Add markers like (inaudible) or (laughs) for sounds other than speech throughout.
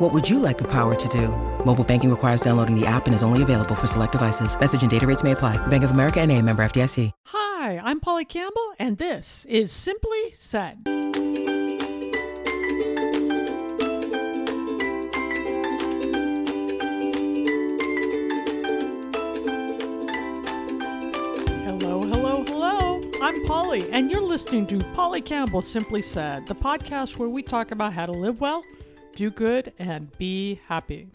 What would you like the power to do? Mobile banking requires downloading the app and is only available for select devices. Message and data rates may apply. Bank of America and a member FDIC. Hi, I'm Polly Campbell, and this is Simply Said. Hello, hello, hello. I'm Polly, and you're listening to Polly Campbell Simply Said, the podcast where we talk about how to live well, do good, and be happy.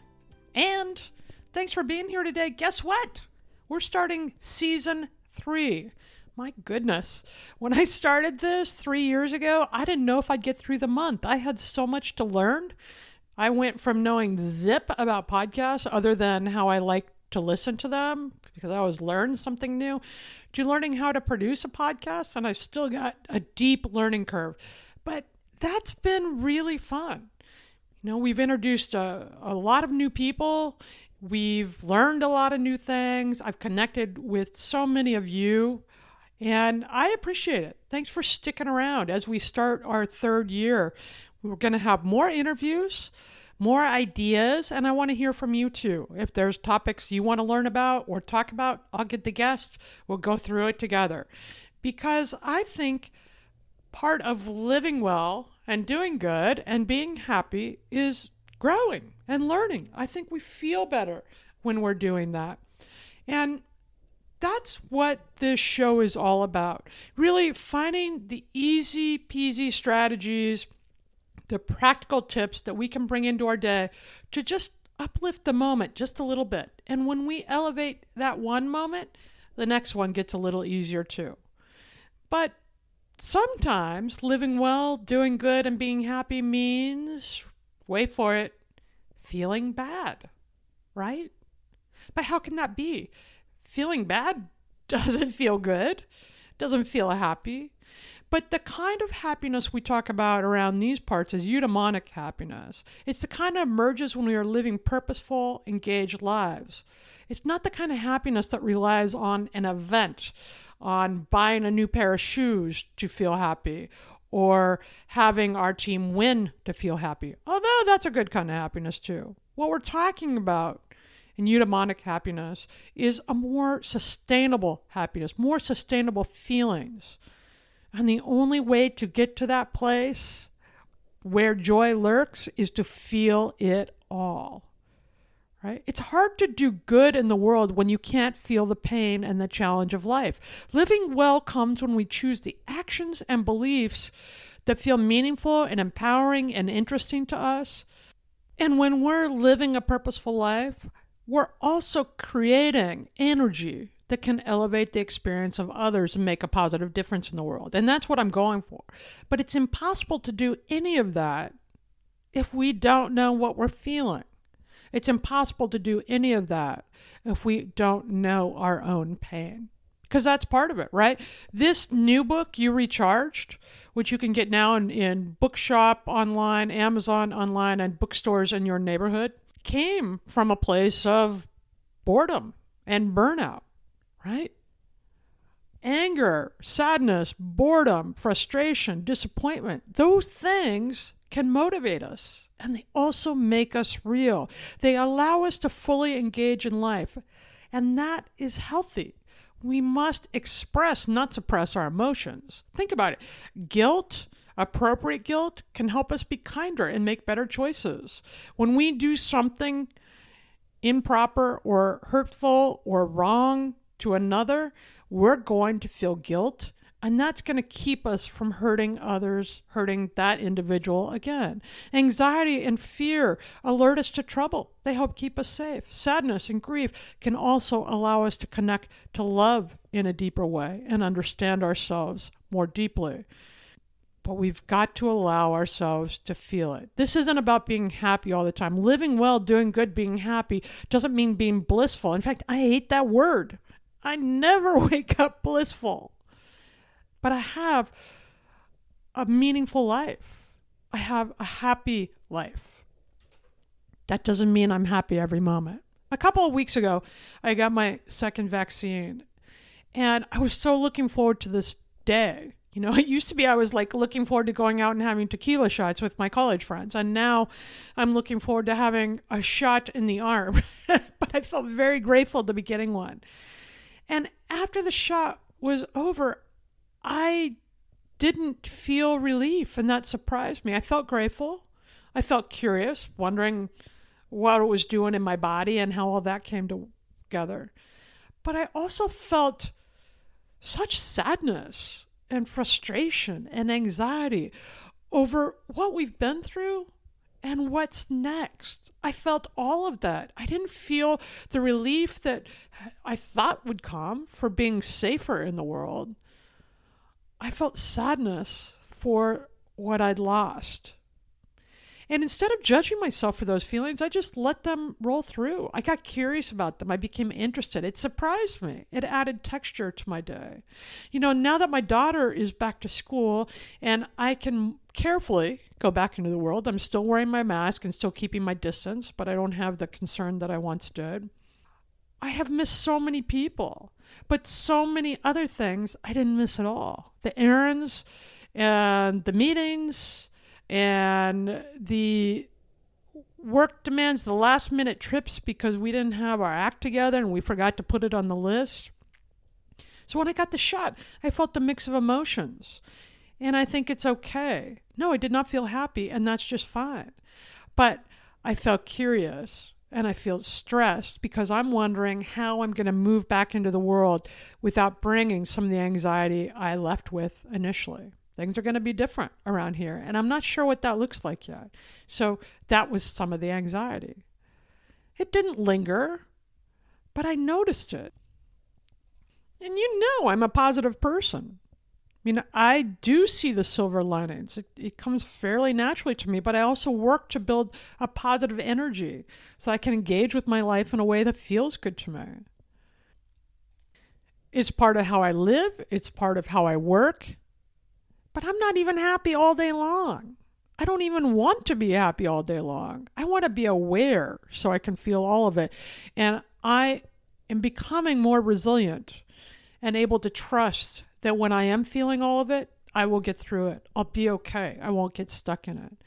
And thanks for being here today. Guess what? We're starting season three. My goodness. When I started this three years ago, I didn't know if I'd get through the month. I had so much to learn. I went from knowing zip about podcasts, other than how I like to listen to them, because I always learn something new, to learning how to produce a podcast. And I've still got a deep learning curve. But that's been really fun. You know, we've introduced a, a lot of new people. We've learned a lot of new things. I've connected with so many of you, and I appreciate it. Thanks for sticking around as we start our third year. We're going to have more interviews, more ideas, and I want to hear from you too. If there's topics you want to learn about or talk about, I'll get the guests. We'll go through it together. Because I think part of living well and doing good and being happy is growing and learning. I think we feel better when we're doing that. And that's what this show is all about. Really finding the easy peasy strategies, the practical tips that we can bring into our day to just uplift the moment just a little bit. And when we elevate that one moment, the next one gets a little easier too. But sometimes living well, doing good, and being happy means, wait for it, feeling bad, right? But how can that be? Feeling bad (laughs) doesn't feel good, doesn't feel happy. But the kind of happiness we talk about around these parts is eudaimonic happiness. It's the kind that emerges when we are living purposeful, engaged lives. It's not the kind of happiness that relies on an event, on buying a new pair of shoes to feel happy or having our team win to feel happy. Although that's a good kind of happiness too. What we're talking about in eudaimonic happiness is a more sustainable happiness, more sustainable feelings. And the only way to get to that place where joy lurks is to feel it all right? It's hard to do good in the world when you can't feel the pain and the challenge of life. Living well comes when we choose the actions and beliefs that feel meaningful and empowering and interesting to us. And when we're living a purposeful life, we're also creating energy that can elevate the experience of others and make a positive difference in the world. And that's what I'm going for. But it's impossible to do any of that if we don't know what we're feeling. It's impossible to do any of that if we don't know our own pain. Because that's part of it, right? This new book, You Recharged, which you can get now in, in Bookshop online, Amazon online, and bookstores in your neighborhood, came from a place of boredom and burnout, right? Anger, sadness, boredom, frustration, disappointment, those things can motivate us and they also make us real. They allow us to fully engage in life, and that is healthy. We must express, not suppress our emotions. Think about it. Guilt, appropriate guilt, can help us be kinder and make better choices. When we do something improper or hurtful or wrong to another, we're going to feel guilt and that's going to keep us from hurting others, hurting that individual again. Anxiety and fear alert us to trouble. They help keep us safe. Sadness and grief can also allow us to connect to love in a deeper way and understand ourselves more deeply. But we've got to allow ourselves to feel it. This isn't about being happy all the time. Living well, doing good, being happy doesn't mean being blissful. In fact, I hate that word. I never (laughs) wake up blissful but I have a meaningful life. I have a happy life. That doesn't mean I'm happy every moment. A couple of weeks ago, I got my second vaccine, and I was so looking forward to this day. You know, (laughs) it used to be I was like looking forward to going out and having tequila shots with my college friends, and now I'm looking forward to having a shot in the arm. (laughs) but I felt very grateful to be getting one. And after the shot was over, I didn't feel relief, and that surprised me. I felt grateful. I felt curious, wondering what it was doing in my body and how all that came together. But I also felt such sadness and frustration and anxiety over what we've been through and what's next. I felt all of that. I didn't feel the relief that I thought would come for being safer in the world. I felt sadness for what I'd lost. And instead of judging myself for those feelings, I just let them roll through. I got curious about them. I became interested. It surprised me. It added texture to my day. You know, now that my daughter is back to school and I can carefully go back into the world, I'm still wearing my mask and still keeping my distance, but I don't have the concern that I once did. I have missed so many people, but so many other things I didn't miss at all. The errands and the meetings and the work demands, the last minute trips because we didn't have our act together and we forgot to put it on the list. So when I got the shot, I felt the mix of emotions. And I think it's okay. No, I did not feel happy, and that's just fine. But I felt curious and I feel stressed because I'm wondering how I'm going to move back into the world without bringing some of the anxiety I left with initially. Things are going to be different around here, and I'm not sure what that looks like yet. So that was some of the anxiety. It didn't linger, but I noticed it. And you know I'm a positive person. I mean, I do see the silver linings. It, it comes fairly naturally to me, but I also work to build a positive energy so I can engage with my life in a way that feels good to me. It's part of how I live, it's part of how I work, but I'm not even happy all day long. I don't even want to be happy all day long. I want to be aware so I can feel all of it. And I am becoming more resilient and able to trust that when I am feeling all of it, I will get through it. I'll be okay. I won't get stuck in it.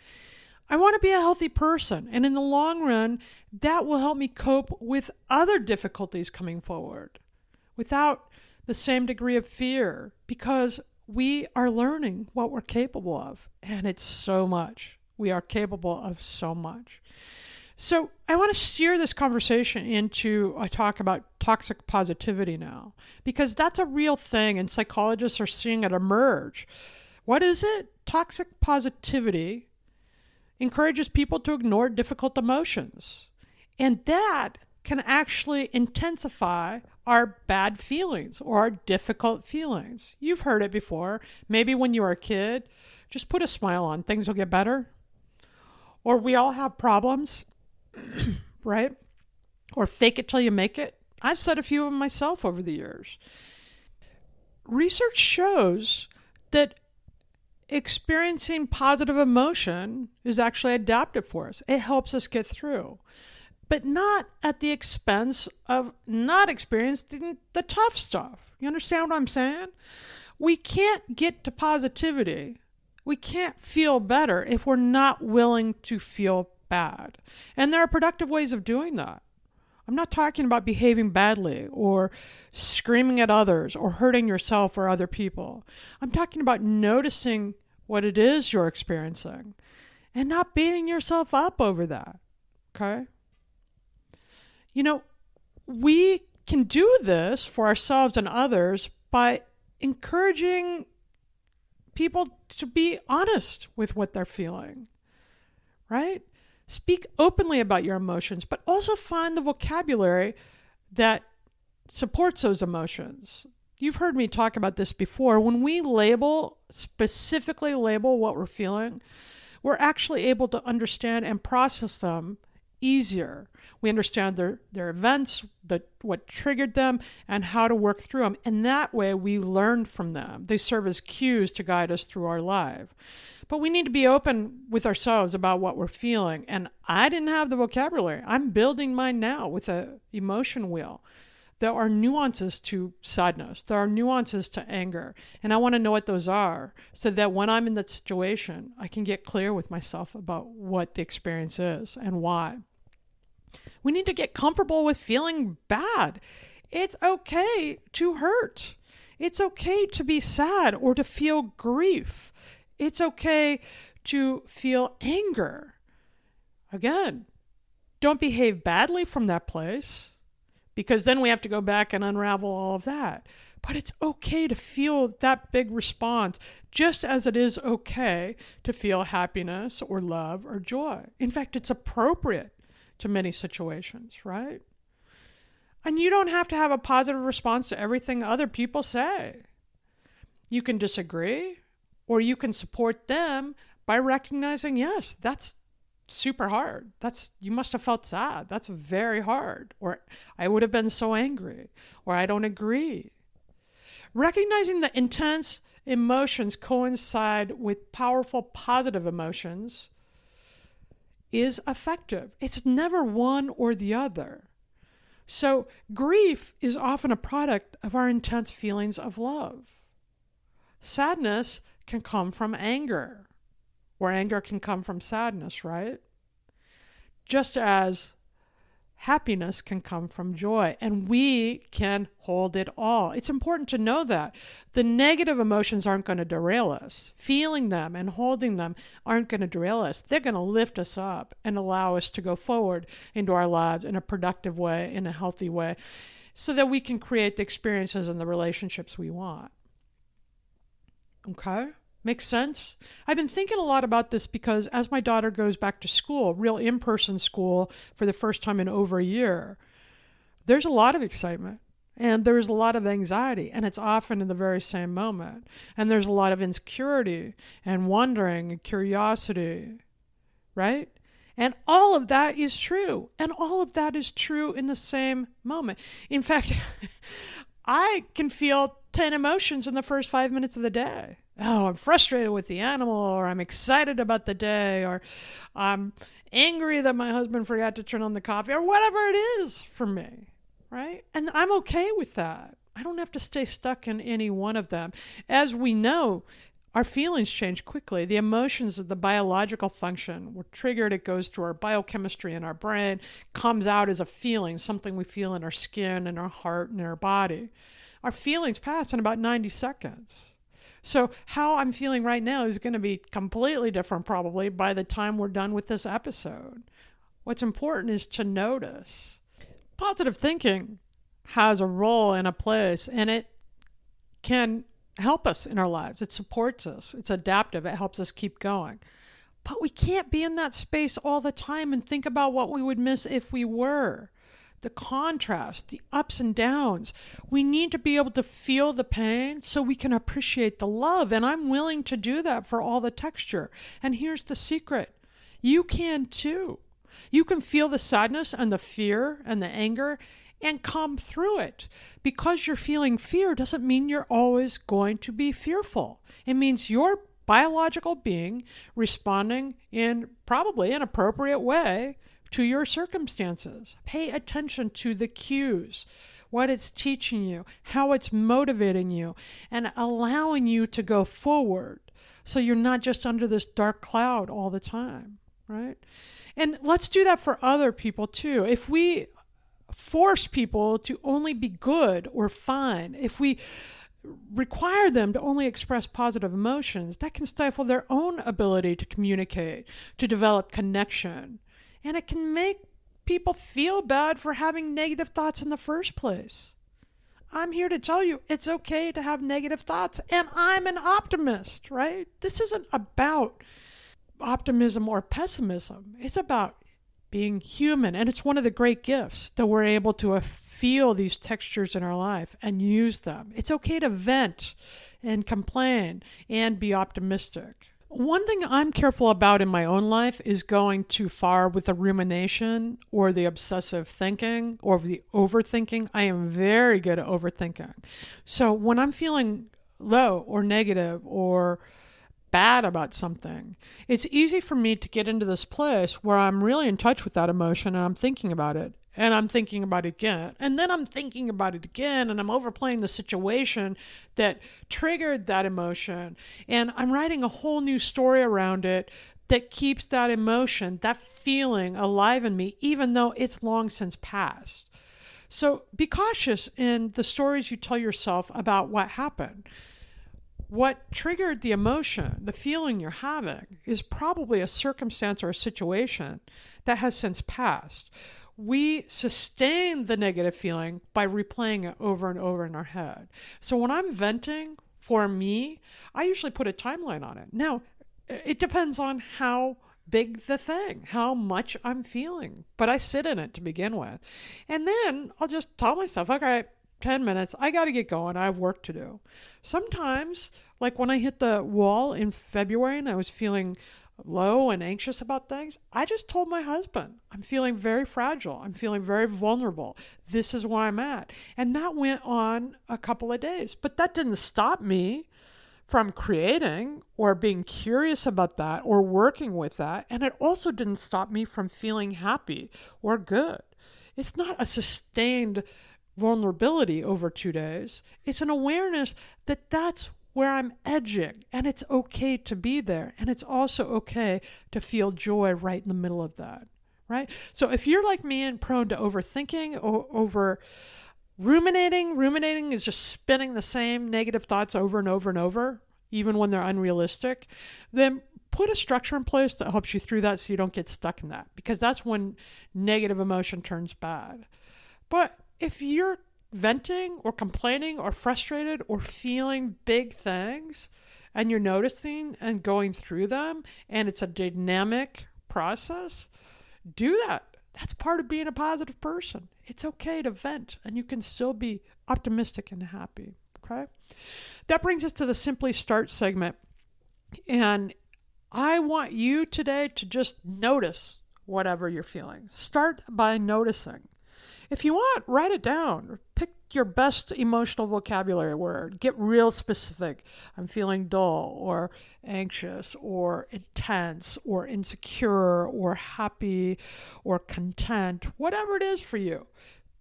I want to be a healthy person. And in the long run, that will help me cope with other difficulties coming forward without the same degree of fear because we are learning what we're capable of. And it's so much. We are capable of so much. So I want to steer this conversation into a talk about toxic positivity now, because that's a real thing, and psychologists are seeing it emerge. What is it? Toxic positivity encourages people to ignore difficult emotions, and that can actually intensify our bad feelings or our difficult feelings. You've heard it before. Maybe when you were a kid, just put a smile on, things will get better. Or we all have problems (clears throat) right? Or fake it till you make it. I've said a few of them myself over the years. Research shows that experiencing positive emotion is actually adaptive for us. It helps us get through, but not at the expense of not experiencing the tough stuff. You understand what I'm saying? We can't get to positivity. We can't feel better if we're not willing to feel bad. And there are productive ways of doing that. I'm not talking about behaving badly or screaming at others or hurting yourself or other people. I'm talking about noticing what it is you're experiencing and not beating yourself up over that. Okay? You know, we can do this for ourselves and others by encouraging people to be honest with what they're feeling, right? Speak openly about your emotions, but also find the vocabulary that supports those emotions. You've heard me talk about this before. When we label, specifically label what we're feeling, we're actually able to understand and process them easier. We understand their, their events, the, what triggered them, and how to work through them. And that way we learn from them. They serve as cues to guide us through our life. But we need to be open with ourselves about what we're feeling. And I didn't have the vocabulary. I'm building mine now with a emotion wheel there are nuances to sadness. There are nuances to anger. And I want to know what those are so that when I'm in that situation, I can get clear with myself about what the experience is and why. We need to get comfortable with feeling bad. It's okay to hurt. It's okay to be sad or to feel grief. It's okay to feel anger. Again, don't behave badly from that place because then we have to go back and unravel all of that. But it's okay to feel that big response, just as it is okay to feel happiness or love or joy. In fact, it's appropriate to many situations, right? And you don't have to have a positive response to everything other people say. You can disagree, or you can support them by recognizing, yes, that's super hard. That's you must have felt sad. That's very hard. Or I would have been so angry. Or I don't agree. Recognizing that intense emotions coincide with powerful positive emotions is effective. It's never one or the other. So, grief is often a product of our intense feelings of love. Sadness can come from anger where anger can come from sadness, right? Just as happiness can come from joy, and we can hold it all. It's important to know that. The negative emotions aren't going to derail us. Feeling them and holding them aren't going to derail us. They're going to lift us up and allow us to go forward into our lives in a productive way, in a healthy way, so that we can create the experiences and the relationships we want. Okay? Makes sense? I've been thinking a lot about this because as my daughter goes back to school, real in person school for the first time in over a year, there's a lot of excitement and there's a lot of anxiety, and it's often in the very same moment. And there's a lot of insecurity and wondering and curiosity, right? And all of that is true. And all of that is true in the same moment. In fact, (laughs) I can feel 10 emotions in the first five minutes of the day oh, I'm frustrated with the animal, or I'm excited about the day, or I'm angry that my husband forgot to turn on the coffee, or whatever it is for me, right? And I'm okay with that. I don't have to stay stuck in any one of them. As we know, our feelings change quickly. The emotions of the biological function were triggered. It goes through our biochemistry in our brain, comes out as a feeling, something we feel in our skin, in our heart, and in our body. Our feelings pass in about 90 seconds. So, how I'm feeling right now is going to be completely different probably by the time we're done with this episode. What's important is to notice. Positive thinking has a role and a place, and it can help us in our lives. It supports us, it's adaptive, it helps us keep going. But we can't be in that space all the time and think about what we would miss if we were the contrast, the ups and downs. We need to be able to feel the pain so we can appreciate the love. And I'm willing to do that for all the texture. And here's the secret you can too. You can feel the sadness and the fear and the anger and come through it. Because you're feeling fear doesn't mean you're always going to be fearful. It means you're biological being responding in probably an appropriate way to your circumstances. Pay attention to the cues, what it's teaching you, how it's motivating you, and allowing you to go forward so you're not just under this dark cloud all the time, right? And let's do that for other people too. If we force people to only be good or fine, if we require them to only express positive emotions, that can stifle their own ability to communicate, to develop connection, and it can make people feel bad for having negative thoughts in the first place. I'm here to tell you it's okay to have negative thoughts, and I'm an optimist, right? This isn't about optimism or pessimism, it's about being human. And it's one of the great gifts that we're able to uh, feel these textures in our life and use them. It's okay to vent and complain and be optimistic. One thing I'm careful about in my own life is going too far with the rumination or the obsessive thinking or the overthinking. I am very good at overthinking. So when I'm feeling low or negative or bad about something, it's easy for me to get into this place where I'm really in touch with that emotion and I'm thinking about it and I'm thinking about it again. And then I'm thinking about it again, and I'm overplaying the situation that triggered that emotion. And I'm writing a whole new story around it that keeps that emotion, that feeling alive in me, even though it's long since passed. So be cautious in the stories you tell yourself about what happened. What triggered the emotion, the feeling you're having, is probably a circumstance or a situation that has since passed we sustain the negative feeling by replaying it over and over in our head. So when I'm venting for me, I usually put a timeline on it. Now, it depends on how big the thing, how much I'm feeling, but I sit in it to begin with. And then I'll just tell myself, okay, 10 minutes, I got to get going. I have work to do. Sometimes, like when I hit the wall in February and I was feeling low and anxious about things, I just told my husband, I'm feeling very fragile. I'm feeling very vulnerable. This is where I'm at. And that went on a couple of days. But that didn't stop me from creating or being curious about that or working with that. And it also didn't stop me from feeling happy or good. It's not a sustained vulnerability over two days, it's an awareness that that's where I'm edging, and it's okay to be there, and it's also okay to feel joy right in the middle of that, right? So if you're like me and prone to overthinking or over ruminating, ruminating is just spinning the same negative thoughts over and over and over, even when they're unrealistic, then put a structure in place that helps you through that so you don't get stuck in that because that's when negative emotion turns bad. But if you're venting or complaining or frustrated or feeling big things and you're noticing and going through them and it's a dynamic process, do that. That's part of being a positive person. It's okay to vent and you can still be optimistic and happy. Okay? That brings us to the Simply Start segment. And I want you today to just notice whatever you're feeling. Start by noticing. If you want, write it down. Pick your best emotional vocabulary word. Get real specific. I'm feeling dull or anxious or intense or insecure or happy or content, whatever it is for you.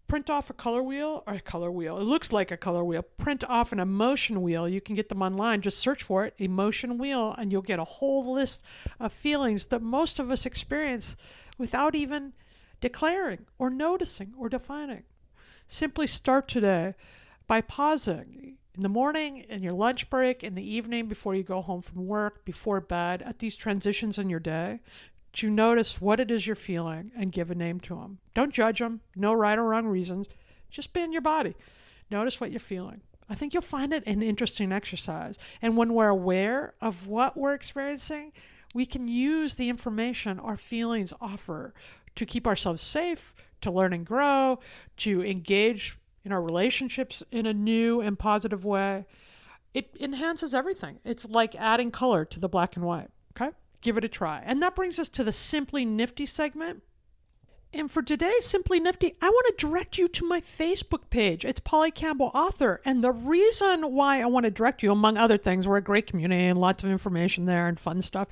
Print off a color wheel or a color wheel. It looks like a color wheel. Print off an emotion wheel. You can get them online. Just search for it, emotion wheel, and you'll get a whole list of feelings that most of us experience without even declaring or noticing or defining. Simply start today by pausing in the morning, in your lunch break, in the evening, before you go home from work, before bed, at these transitions in your day, to notice what it is you're feeling and give a name to them. Don't judge them, no right or wrong reasons. Just be in your body. Notice what you're feeling. I think you'll find it an interesting exercise. And when we're aware of what we're experiencing, we can use the information our feelings offer to keep ourselves safe, to learn and grow, to engage in our relationships in a new and positive way. It enhances everything. It's like adding color to the black and white. Okay? Give it a try. And that brings us to the Simply Nifty segment. And for today, Simply Nifty, I want to direct you to my Facebook page. It's Polly Campbell Author. And the reason why I want to direct you, among other things, we're a great community and lots of information there and fun stuff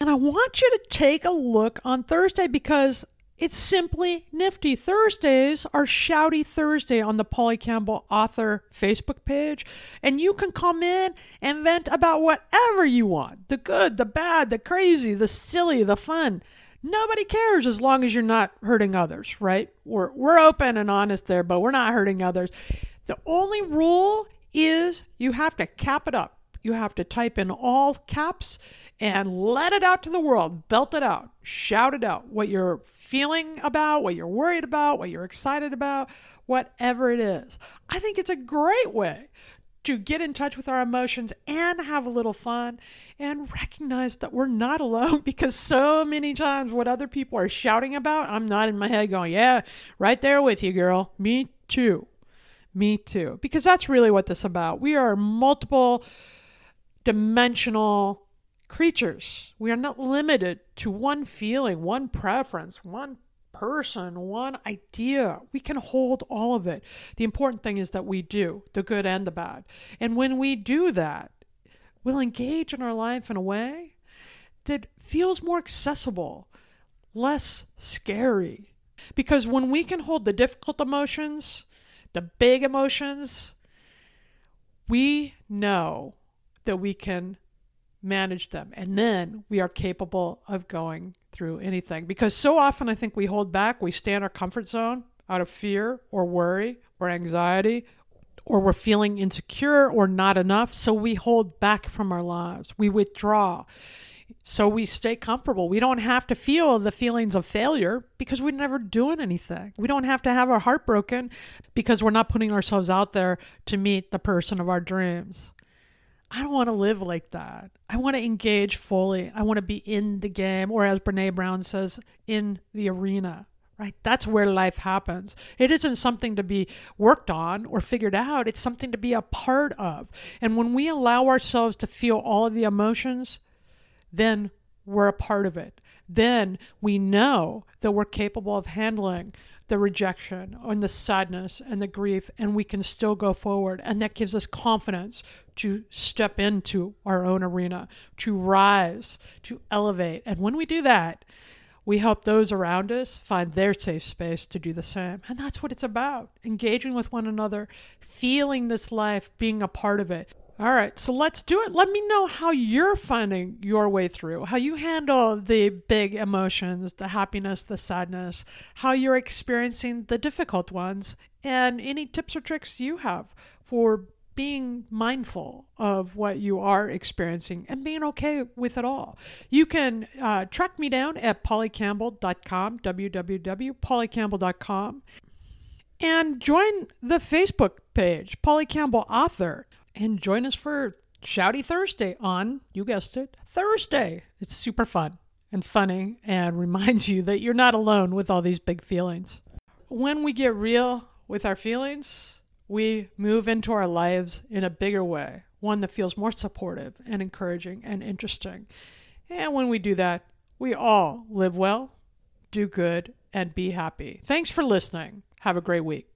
and I want you to take a look on Thursday because it's simply nifty. Thursdays are Shouty Thursday on the Polly Campbell author Facebook page, and you can come in and vent about whatever you want the good, the bad, the crazy, the silly, the fun. Nobody cares as long as you're not hurting others, right? We're, we're open and honest there, but we're not hurting others. The only rule is you have to cap it up You have to type in all caps and let it out to the world. Belt it out. Shout it out. What you're feeling about, what you're worried about, what you're excited about, whatever it is. I think it's a great way to get in touch with our emotions and have a little fun and recognize that we're not alone (laughs) because so many times what other people are shouting about, I'm not in my head going, yeah, right there with you, girl. Me too. Me too. Because that's really what this is about. We are multiple dimensional creatures. We are not limited to one feeling, one preference, one person, one idea. We can hold all of it. The important thing is that we do the good and the bad. And when we do that, we'll engage in our life in a way that feels more accessible, less scary. Because when we can hold the difficult emotions, the big emotions, we know that we can manage them. And then we are capable of going through anything. Because so often I think we hold back, we stay in our comfort zone out of fear or worry or anxiety, or we're feeling insecure or not enough. So we hold back from our lives, we withdraw. So we stay comfortable. We don't have to feel the feelings of failure because we're never doing anything. We don't have to have our heart broken because we're not putting ourselves out there to meet the person of our dreams. I don't want to live like that. I want to engage fully. I want to be in the game, or as Brene Brown says, in the arena, right? That's where life happens. It isn't something to be worked on or figured out, it's something to be a part of. And when we allow ourselves to feel all of the emotions, then we're a part of it. Then we know that we're capable of handling the rejection and the sadness and the grief, and we can still go forward. And that gives us confidence to step into our own arena, to rise, to elevate. And when we do that, we help those around us find their safe space to do the same. And that's what it's about engaging with one another, feeling this life, being a part of it. All right, so let's do it. Let me know how you're finding your way through, how you handle the big emotions, the happiness, the sadness, how you're experiencing the difficult ones, and any tips or tricks you have for being mindful of what you are experiencing and being okay with it all. You can uh, track me down at pollycampbell.com, www.pollycampbell.com, and join the Facebook page, Polly Campbell Author and join us for Shouty Thursday on, you guessed it, Thursday. It's super fun and funny and (laughs) reminds you that you're not alone with all these big feelings. When we get real with our feelings, we move into our lives in a bigger way, one that feels more supportive and encouraging and interesting. And when we do that, we all live well, do good, and be happy. Thanks for listening. Have a great week.